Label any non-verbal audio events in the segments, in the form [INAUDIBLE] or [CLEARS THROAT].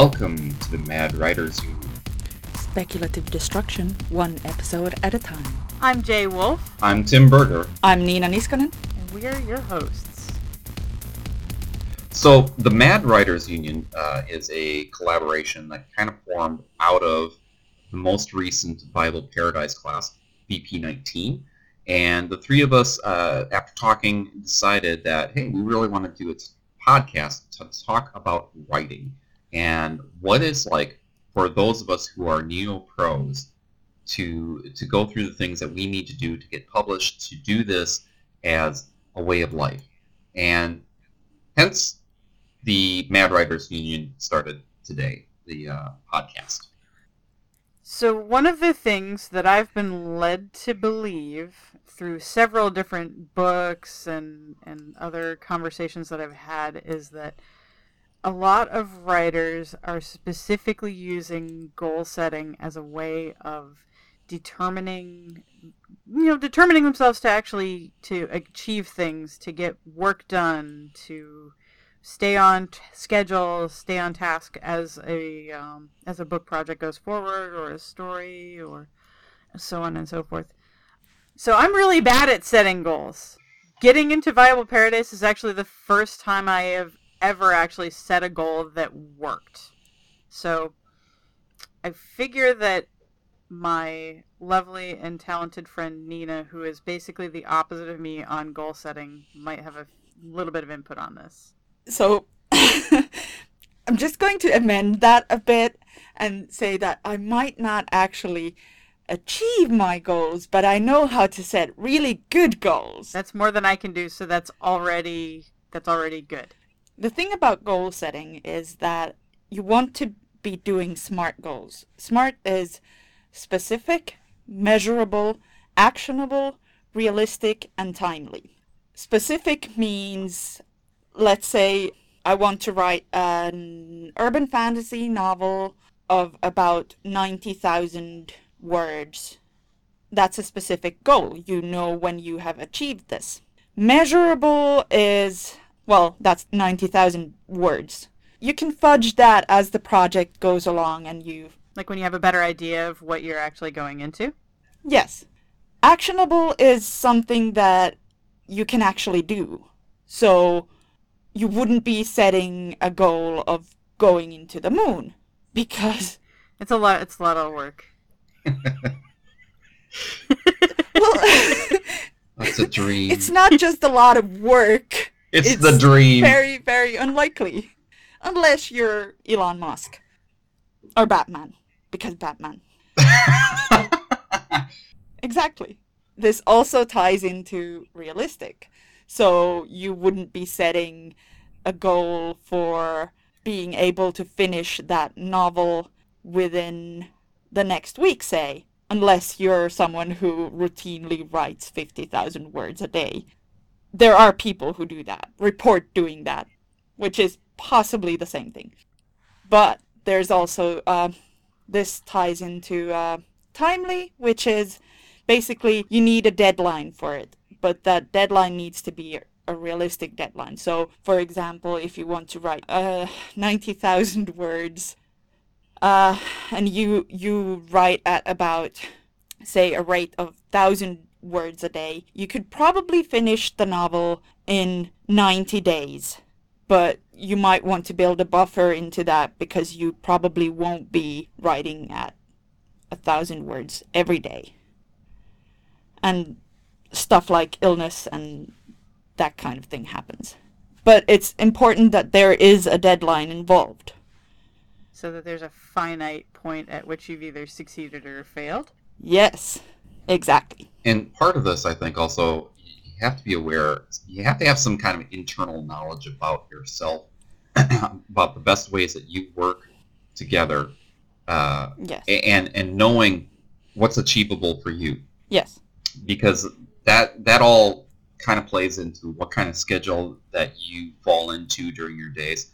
Welcome to the Mad Writers Union. Speculative destruction, one episode at a time. I'm Jay Wolf, I'm Tim Berger. I'm Nina Niskanen. and we are your hosts. So, the Mad Writers Union uh, is a collaboration that kind of formed out of the most recent Viable Paradise class, BP19. And the three of us, uh, after talking, decided that, hey, we really want to do a podcast to talk about writing and what it's like for those of us who are neo-pros to, to go through the things that we need to do to get published, to do this as a way of life. And hence the Mad Writers Union started today, the uh, podcast. So, one of the things that I've been led to believe through several different books and, and other conversations that I've had is that a lot of writers are specifically using goal setting as a way of determining you know determining themselves to actually to achieve things to get work done to stay on t- schedule, stay on task as a um, as a book project goes forward, or a story, or so on and so forth. So I'm really bad at setting goals. Getting into Viable Paradise is actually the first time I have ever actually set a goal that worked. So I figure that my lovely and talented friend Nina, who is basically the opposite of me on goal setting, might have a little bit of input on this. So [LAUGHS] I'm just going to amend that a bit and say that I might not actually achieve my goals, but I know how to set really good goals. That's more than I can do, so that's already that's already good. The thing about goal setting is that you want to be doing SMART goals. SMART is specific, measurable, actionable, realistic, and timely. Specific means, let's say, I want to write an urban fantasy novel of about 90,000 words. That's a specific goal. You know when you have achieved this. Measurable is, well, that's 90,000 words. You can fudge that as the project goes along and you Like when you have a better idea of what you're actually going into. Yes. Actionable is something that you can actually do. So you wouldn't be setting a goal of going into the moon because [LAUGHS] It's a lot. It's a lot of work. well, [LAUGHS] [LAUGHS] That's a dream. it's not just a lot of work. It's it's the dream. Very, very unlikely. Unless you're Elon Musk. Or Batman. Because Batman. [LAUGHS] Exactly. This also ties into realistic. So you wouldn't be setting a goal for being able to finish that novel within the next week, say, unless you're someone who routinely writes 50,000 words a day. There are people who do that, report doing that, which is possibly the same thing. But there's also, uh, this ties into uh, timely, which is basically you need a deadline for it, but that deadline needs to be a realistic deadline. So, for example, if you want to write uh, 90,000 words, uh, and you you write at about, say, a rate of 1,000 words a day, you could probably finish the novel in 90 days. But you might want to build a buffer into that because you probably won't be writing at a thousand words every day and stuff like illness and that kind of thing happens. But it's important that there is a deadline involved. So that there's a finite point at which you've either succeeded or failed. Yes, exactly. And part of this, I think, also you have to be aware. You have to have some kind of internal knowledge about yourself, [CLEARS THROAT] about the best ways that you work together, uh, Yes. and and knowing what's achievable for you. Yes. because that that all kind of plays into what kind of schedule that you fall into during your days.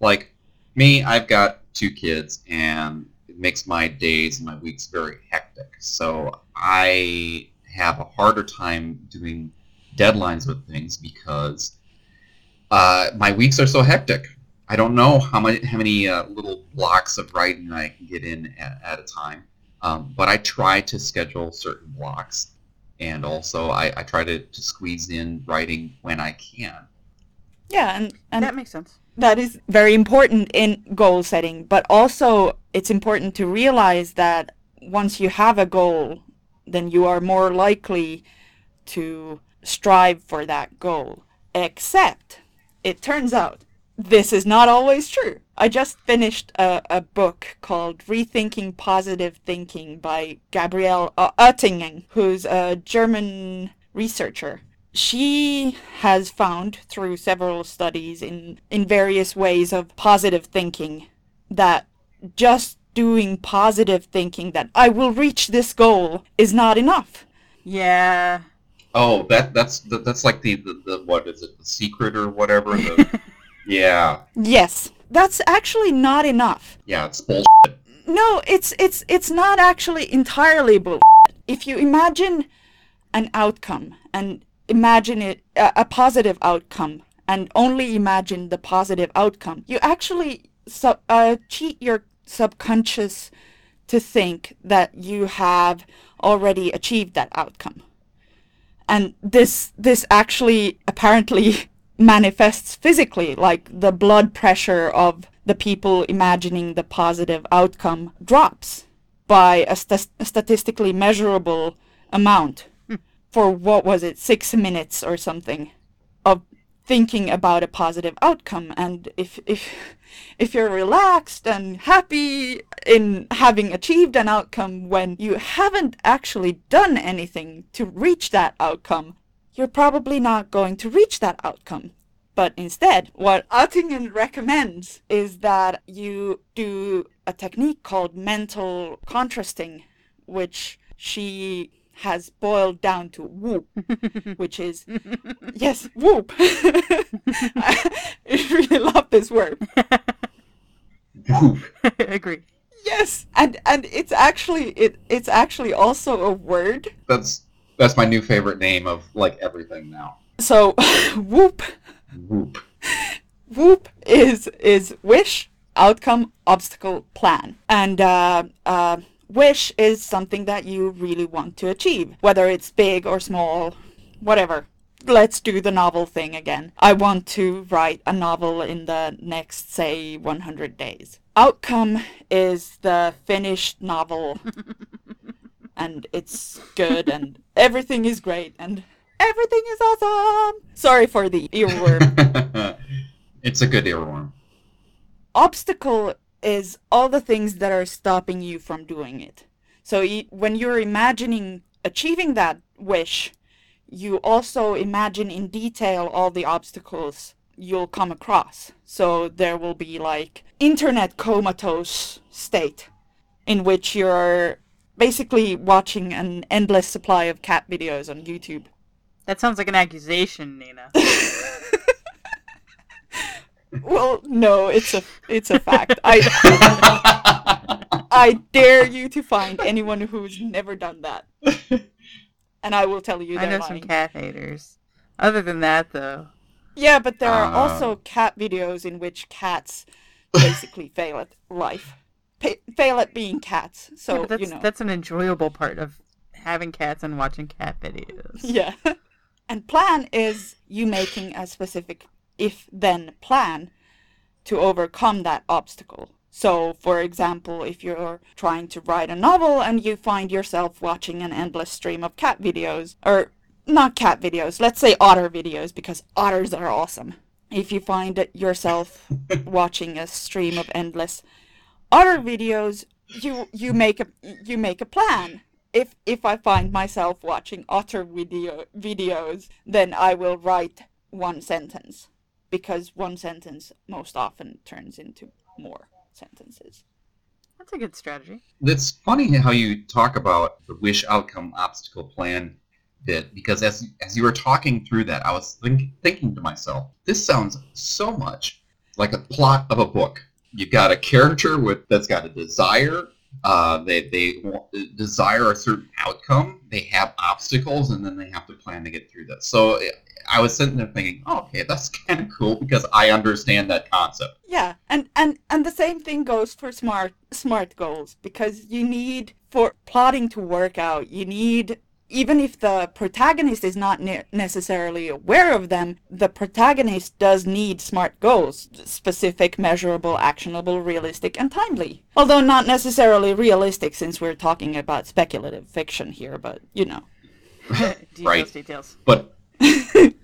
Like me, I've got two kids, and it makes my days and my weeks very hectic. So I have a harder time doing deadlines with things because uh, my weeks are so hectic. I don't know how many how many uh, little blocks of writing I can get in at, at a time, um, but I try to schedule certain blocks, and also I, I try to, to squeeze in writing when I can. Yeah, and, and that makes sense. that is very important in goal setting, but also it's important to realize that once you have a goal, then you are more likely to strive for that goal. Except, it turns out this is not always true. I just finished a, a book called Rethinking Positive Thinking by Gabrielle Oettingen, who's a German researcher. She has found through several studies in, in various ways of positive thinking that just doing positive thinking that I will reach this goal is not enough. Yeah. Oh, that that's that, that's like the, the, the what is it the secret or whatever. The, [LAUGHS] yeah, Yes, that's actually not enough. yeah, it's bullshit. No, it's it's it's not actually entirely bull. If you imagine an outcome and imagine it a, a positive outcome and only imagine the positive outcome, you actually sub, uh, cheat your subconscious to think that you have already achieved that outcome. And this this actually apparently [LAUGHS] manifests physically, like the blood pressure of the people imagining the positive outcome drops by a, st- a statistically measurable amount. Hmm. For what was it, six minutes or something thinking about a positive outcome. And if if [LAUGHS] if you're relaxed and happy in having achieved an outcome when you haven't actually done anything to reach that outcome, you're probably not going to reach that outcome. But instead, what Oettingen recommends is that you do a technique called mental contrasting, which she has boiled down to whoop, [LAUGHS] which is, yes, whoop. [LAUGHS] I really love this word. Whoop. [LAUGHS] Agree. Yes, and and it's actually it it's actually also a word. That's that's my new favorite name of like everything now. So whoop Whoop. whoop is is wish outcome obstacle plan and uh, uh, wish is something that you really want to achieve whether it's big or small whatever. Let's do the novel thing again. I want to write a novel in the next say 100 days. Outcome is the finished novel. [LAUGHS] And it's good and everything is great and everything is awesome. Sorry for the earworm. [LAUGHS] It's a good earworm. obstacle is all the things that are stopping you from doing it. So when you're imagining achieving that wish, you also imagine in detail all the obstacles you'll come across. So there will be like internet comatose state in which you're basically watching an endless supply of cat videos on YouTube. That sounds like an accusation, Nina. [LAUGHS] Well, no, it's a it's a fact. I I dare you to find anyone who's never done that. And I will tell you that. I know some cat haters. Other than that, though, Yeah, but there are Uh. also cat videos in which cats basically fail at life. Pa- fail at being cats. So, but that's you know. that's an enjoyable part of having cats and watching cat videos. Yeah. [LAUGHS] and plan is you making a specific if then plan to overcome that obstacle. So, for example, if you're trying to write a novel and you find yourself watching an endless stream of cat videos, or not cat videos, let's say otter videos, because otters are awesome. If you find yourself [LAUGHS] watching a stream of endless otter videos, you you make a you make a plan. If if I find myself watching otter video videos, then I will write one sentence because one sentence most often turns into more sentences. That's a good strategy. It's funny how you talk about the wish outcome obstacle plan bit because as as you were talking through that, I was think, thinking to myself, this sounds so much like a plot of a book. You've got a character with that's got a desire. Uh, they they desire a certain outcome. They have obstacles, and then they have to plan to get through that. So I was sitting there thinking, oh, okay, that's [LAUGHS] kind of cool because I understand that concept. Yeah, and, and and the same thing goes for smart smart goals because you need for plotting to work out, you need even if the protagonist is not ne- necessarily aware of them, the protagonist does need smart goals, specific, measurable, actionable, realistic, and timely. Although not necessarily realistic since we're talking about speculative fiction here, but you know. [LAUGHS] details, Right. details. But [LAUGHS]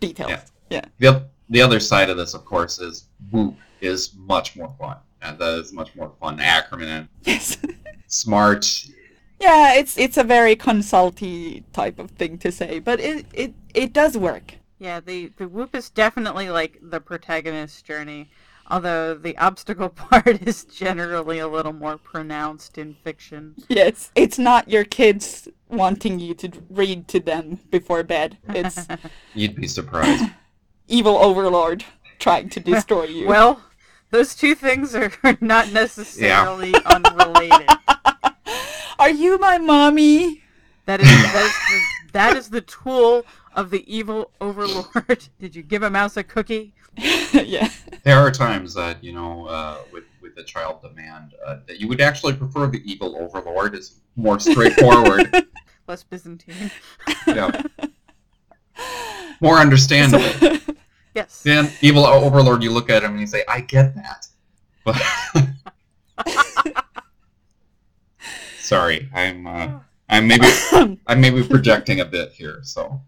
Details. Yeah. Yeah. the, the other side of this, of course, is Whoop is much more fun. And that is much more fun acronym. Yes. [LAUGHS] Smart. Yeah, it's it's a very consulty type of thing to say, but it it, it does work. Yeah, the the whoop is definitely like the protagonist's journey, although the obstacle [LAUGHS] part is generally a little more pronounced in fiction. Yes. It's not your kids wanting you to read to them before bed. It's [LAUGHS] You'd be surprised. [LAUGHS] evil overlord trying to destroy you. well, those two things are not necessarily unrelated. Are you my mommy? That is that is the, that is the tool of the evil overlord. [LAUGHS] Did you give a mouse a cookie? [LAUGHS] yeah. there are times that, you know, uh, with, with the child demand, uh, that you would actually prefer the evil overlord is more straightforward. [LAUGHS] Less Byzantine. yeah. More understandable. Yes. Then evil overlord, you look at him and you say, "I get that," but sorry, I'm uh, I'm maybe [LAUGHS] I'm maybe projecting a bit here. So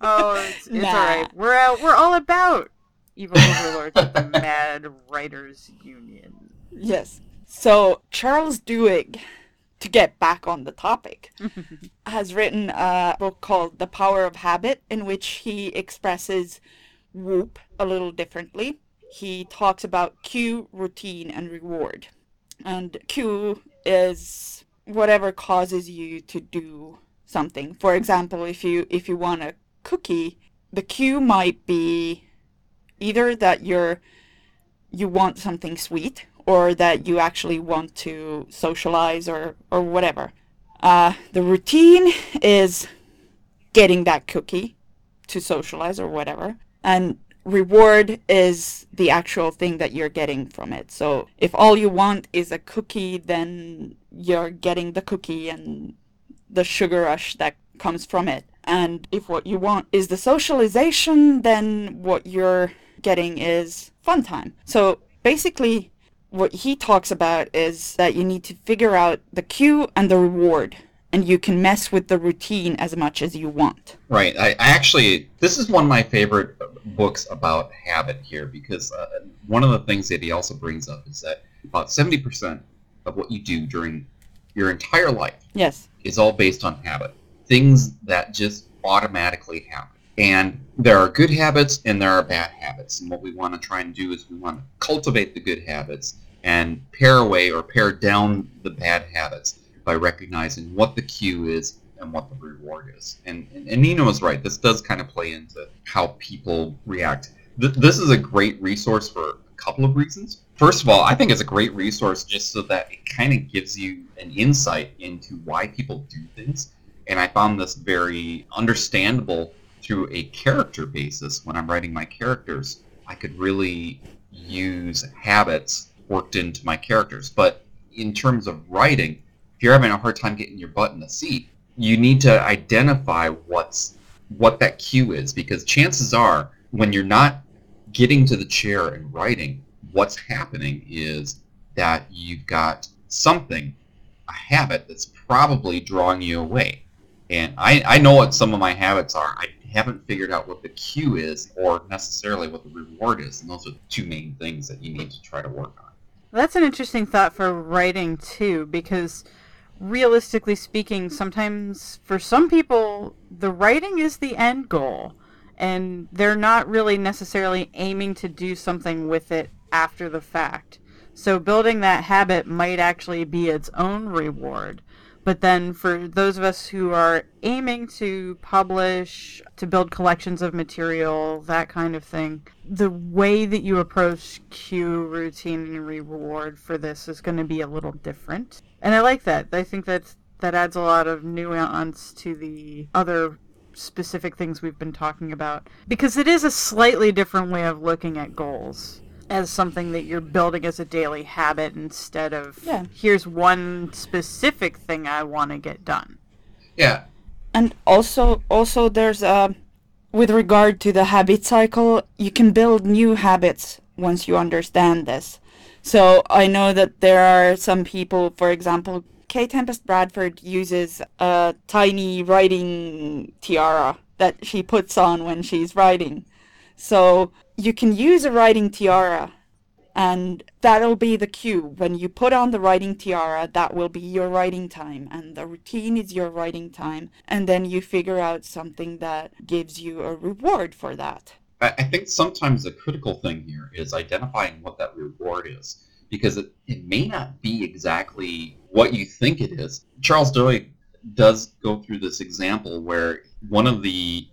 Oh, it's, it's Nah. all right. We're out, we're all about evil overlords at the Mad Writers Union. yes. So Charles Duhigg, to get back on the topic, [LAUGHS] has written a book called The Power of Habit, in which he expresses whoop a little differently. He talks about cue, routine, and reward. And cue is whatever causes you to do something. For example, if you if you want a cookie, the cue might be either that you're you want something sweet or that you actually want to socialize or or whatever. Uh, the routine is getting that cookie to socialize or whatever, and reward is the actual thing that you're getting from it. So if all you want is a cookie, then you're getting the cookie and the sugar rush that comes from it. And if what you want is the socialization, then what you're getting is fun time. So basically, what he talks about is that you need to figure out the cue and the reward, and you can mess with the routine as much as you want. right, I, I actually this is one of my favorite books about habit here because uh, one of the things that he also brings up is that about seventy percent of what you do during your entire life Yes. is all based on habit. Things that just automatically happen. And there are good habits and there are bad habits. And what we want to try and do is we want to cultivate the good habits and pare away or pare down the bad habits by recognizing what the cue is and what the reward is. And, and, and Nina is right. This does kind of play into how people react. Th- this is a great resource for a couple of reasons. First of all, I think it's a great resource just so that it kind of gives you an insight into why people do things. And I found this very understandable through a character basis when I'm writing my characters. I could really use habits worked into my characters. But in terms of writing, if you're having a hard time getting your butt in the seat, you need to identify what's what that cue is because chances are when you're not getting to the chair and writing, what's happening is that you've got something, a habit that's probably drawing you away. And I, I know what some of my habits are. I haven't figured out what the cue is or necessarily what the reward is. And those are two main things that you need to try to work on. That's an interesting thought for writing too, because realistically speaking, sometimes for some people, the writing is the end goal, and they're not really necessarily aiming to do something with it after the fact. So building that habit might actually be its own reward. But then for those of us who are aiming to publish, to build collections of material, that kind of thing, the way that you approach cue, routine, and reward for this is going to be a little different. And I like that. I think that that adds a lot of nuance to the other specific things we've been talking about because it is a slightly different way of looking at goals as something that you're building as a daily habit instead of Yeah. here's one specific thing I want to get done. Yeah, And also, also there's a, with regard to the habit cycle, you can build new habits once you understand this. So I know that there are some people, for example, K. Tempest Bradford uses a tiny writing tiara that she puts on when she's writing. So you can use a writing tiara and that'll be the cue. When you put on the writing tiara, that will be your writing time, and the routine is your writing time, and then you figure out something that gives you a reward for that. I, think sometimes the critical thing here is identifying what that reward is, because it, it may not be exactly what you think it is. Charles Duhigg does go through this example where one of the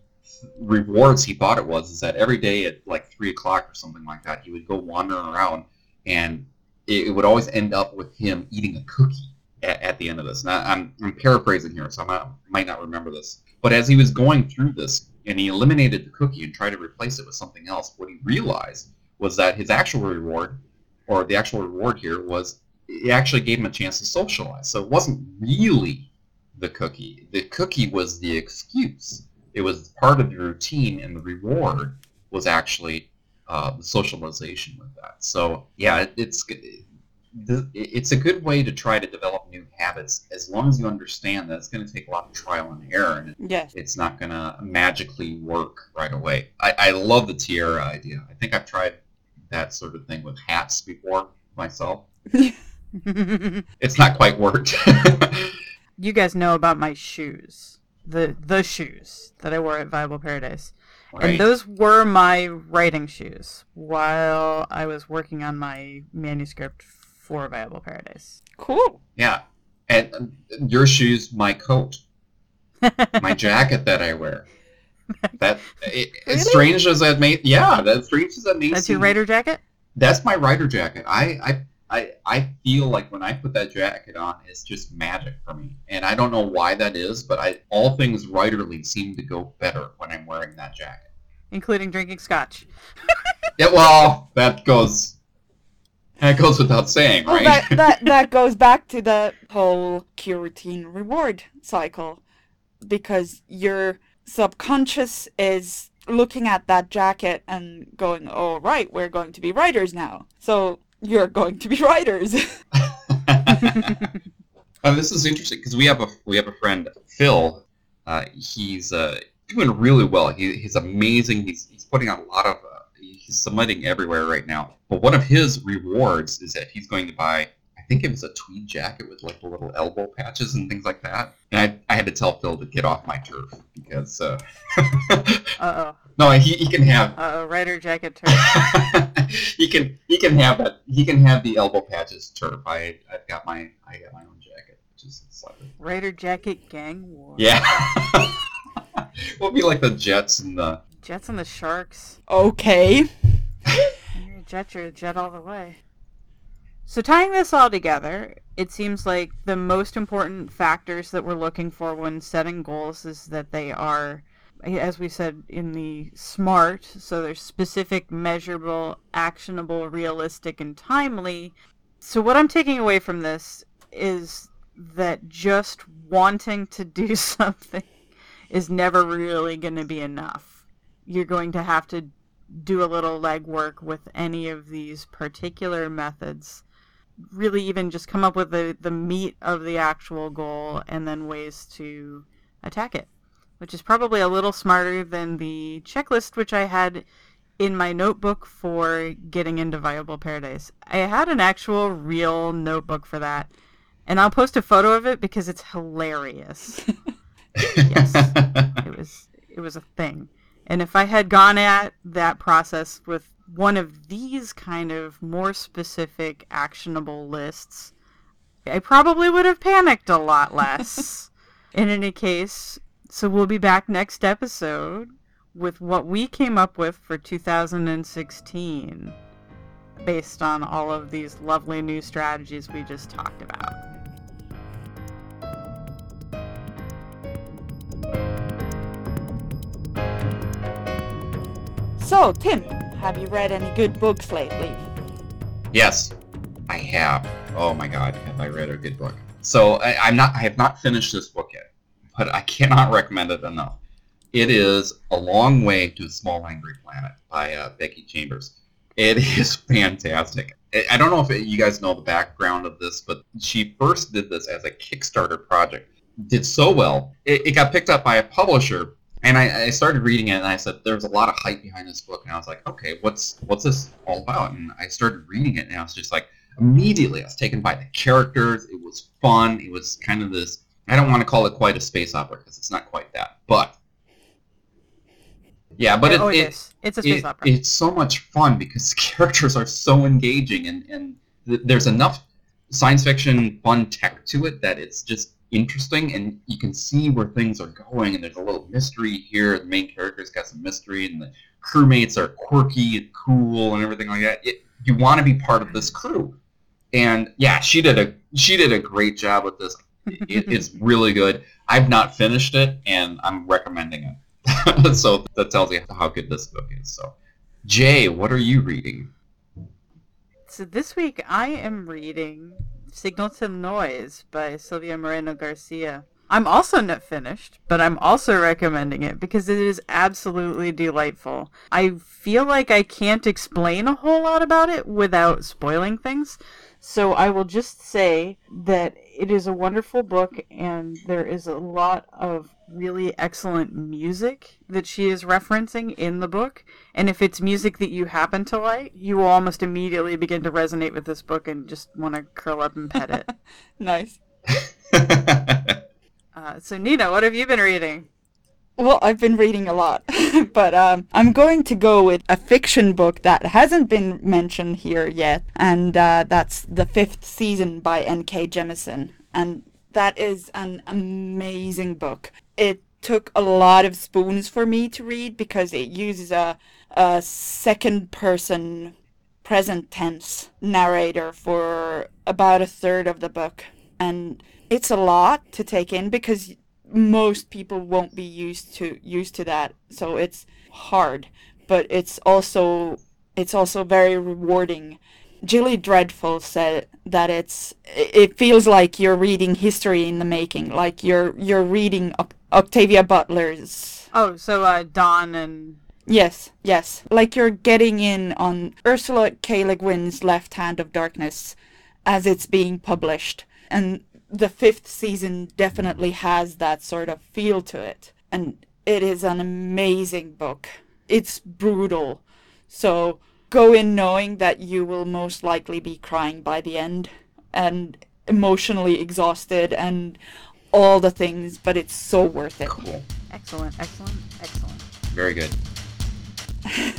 rewards he thought it was is that every day at like three o'clock or something like that, he would go wandering around, and it, it would always end up with him eating a cookie at, at the end of this. Now I'm, I'm paraphrasing here, so I might, might not remember this. But as he was going through this, and he eliminated the cookie and tried to replace it with something else, what he realized was that his actual reward, or the actual reward here, was it actually gave him a chance to socialize. So it wasn't really the cookie. The cookie was the excuse. It was part of the routine, and the reward was actually uh, the socialization with that. So yeah, it, it's it's a good way to try to develop new habits as long as you understand that it's going to take a lot of trial and error, and Yes. it's not going to magically work right away. I, I love the tiara idea. I think I've tried that sort of thing with hats before myself. [LAUGHS] It's not quite worked. [LAUGHS] you guys know about my shoes. The the shoes that I wore at Viable Paradise. right? And those were my writing shoes while I was working on my manuscript for Viable Paradise. Cool. yeah. And um, your shoes, my coat, [LAUGHS] my jacket that I wear. [LAUGHS] That it, Really? as strange as that may, yeah, that's strange as that may That's your seem- writer jacket? That's my writer jacket. I, I I I feel like when I put that jacket on, it's just magic for me, and I don't know why that is, but I all things writerly seem to go better when I'm wearing that jacket. Including drinking scotch. [LAUGHS] Yeah, well, that goes that goes without saying, Well, right? that, that, that goes back to the whole cue routine reward cycle because your subconscious is looking at that jacket and going, oh, right, we're going to be writers now. So you're going to be writers. Uh, [LAUGHS] this is interesting because we have a we have a friend Phil. Uh, he's uh, doing really well. He, he's amazing. He's, he's putting out a lot of. Uh, he's submitting everywhere right now. But one of his rewards is that he's going to buy. I think it was a tweed jacket with like the little elbow patches and things like that. And I, I had to tell Phil to get off my turf because uh, [LAUGHS] Uh oh. no, he, he can have Uh oh. Writer jacket turn. [LAUGHS] [LAUGHS] he can he can have that he can have the elbow patches turf. I I've got my I got my own jacket, which is slightly Raider jacket gang war. yeah. [LAUGHS] we'll be like the Jets and the Jets and the Sharks. okay. You're a jet, you're a jet all the way. So tying this all together, it seems like the most important factors that we're looking for when setting goals is that they are, as we said, in the SMART, so they're specific, measurable, actionable, realistic, and timely. So what I'm taking away from this is that just wanting to do [LAUGHS] something is never really going to be enough. You're going to have to do a little legwork with any of these particular methods. Really, even just come up with the, the meat of the actual goal and then ways to attack it, which is probably a little smarter than the checklist which I had in my notebook for getting into Viable Paradise. I had an actual real notebook for that, and I'll post a photo of it because it's hilarious. [LAUGHS] Yes. [LAUGHS] it was it was a thing. And if I had gone at that process with one of these kind of more specific actionable lists, I probably would have panicked a lot less. [LAUGHS] In any case, so we'll be back next episode with what we came up with for 2016 based on all of these lovely new strategies we just talked about. So, Tim, have you read any good books lately? Yes, I have. Oh my god, have I read a good book? So I, I'm not. I have not finished this book yet, but I cannot recommend it enough. It is A Long Way to a Small Angry Planet by uh, Becky Chambers. It [LAUGHS] is fantastic. I- don't know if you guys know the background of this, but she first did this as a Kickstarter project. Did so well, it, it got picked up by a publisher, and I, I started reading it, and I said, "There's a lot of hype behind this book," and I was like, "Okay, what's what's this all about?" And I started reading it, and I was just like, immediately, I was taken by the characters. It was fun. It was kind of this. I don't want to call it quite a space opera because it's not quite that, but yeah, but it, oh, it it, is. It's a space it- opera. It's so much fun because the [LAUGHS] characters are so engaging and, and th- there's enough science fiction fun tech to it that it's just interesting and you can see where things are going and there's a little mystery here. The main character's got some mystery and the crewmates are quirky and cool and everything like that. It, you want to be part of this crew. And yeah, she did a she did a great job with this. It, it's really good. I've not finished it and I'm recommending it. [LAUGHS] so that tells you how good this book is. So, Jay, what are you reading? So this week I am reading Signal to Noise by Silvia Moreno Garcia. I'm also not finished, but I'm also recommending it because it is absolutely delightful. I feel like I can't explain a whole lot about it without spoiling things. So I will just say that it is a wonderful book and there is a lot of really excellent music that she is referencing in the book. And if it's music that you happen to like, you will almost immediately begin to resonate with this book and just want to curl up and pet it. [LAUGHS] Nice. [LAUGHS] uh, so, Nina, what have you been reading? Well, I've been reading a lot, [LAUGHS] but um, I'm going to go with a fiction book that hasn't been mentioned here yet, and uh, that's The Fifth Season by N.K. Jemisin. And that is an amazing book. It took a lot of spoons for me to read because it uses a, a second person present tense narrator for about a third of the book. And it's a lot to take in because most people won't be used to used to that so it's hard but it's also it's also very rewarding Jilly Dreadful said that it's it feels like you're reading history in the making like you're you're reading Oc- Octavia Butler's Oh, so uh, Dawn and. Yes, yes. Like you're getting in on Ursula K. Le Guin's Left Hand of Darkness as it's being published. And the fifth season definitely has that sort of feel to it. And it is an amazing book. It's brutal. So go in knowing that you will most likely be crying by the end and emotionally exhausted and all the things, but it's so worth it. cool. Excellent, excellent, excellent. Very good. [LAUGHS]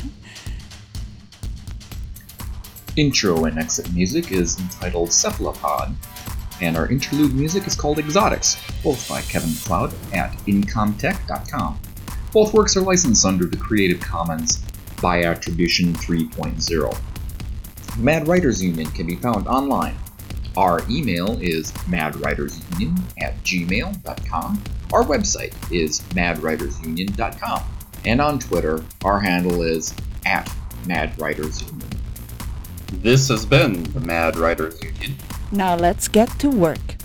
Intro and exit music is entitled Cephalopod, and our interlude music is called Exotics, both by Kevin MacLeod at incompetech.com. Both works are licensed under the Creative Commons by Attribution 3.0. Mad Writers Union can be found online. Our email is madwritersunion at gmail.com. Our website is madwritersunion.com. And on Twitter, our handle is at madwritersunion. This has been the Mad Writers Union. Now let's get to work.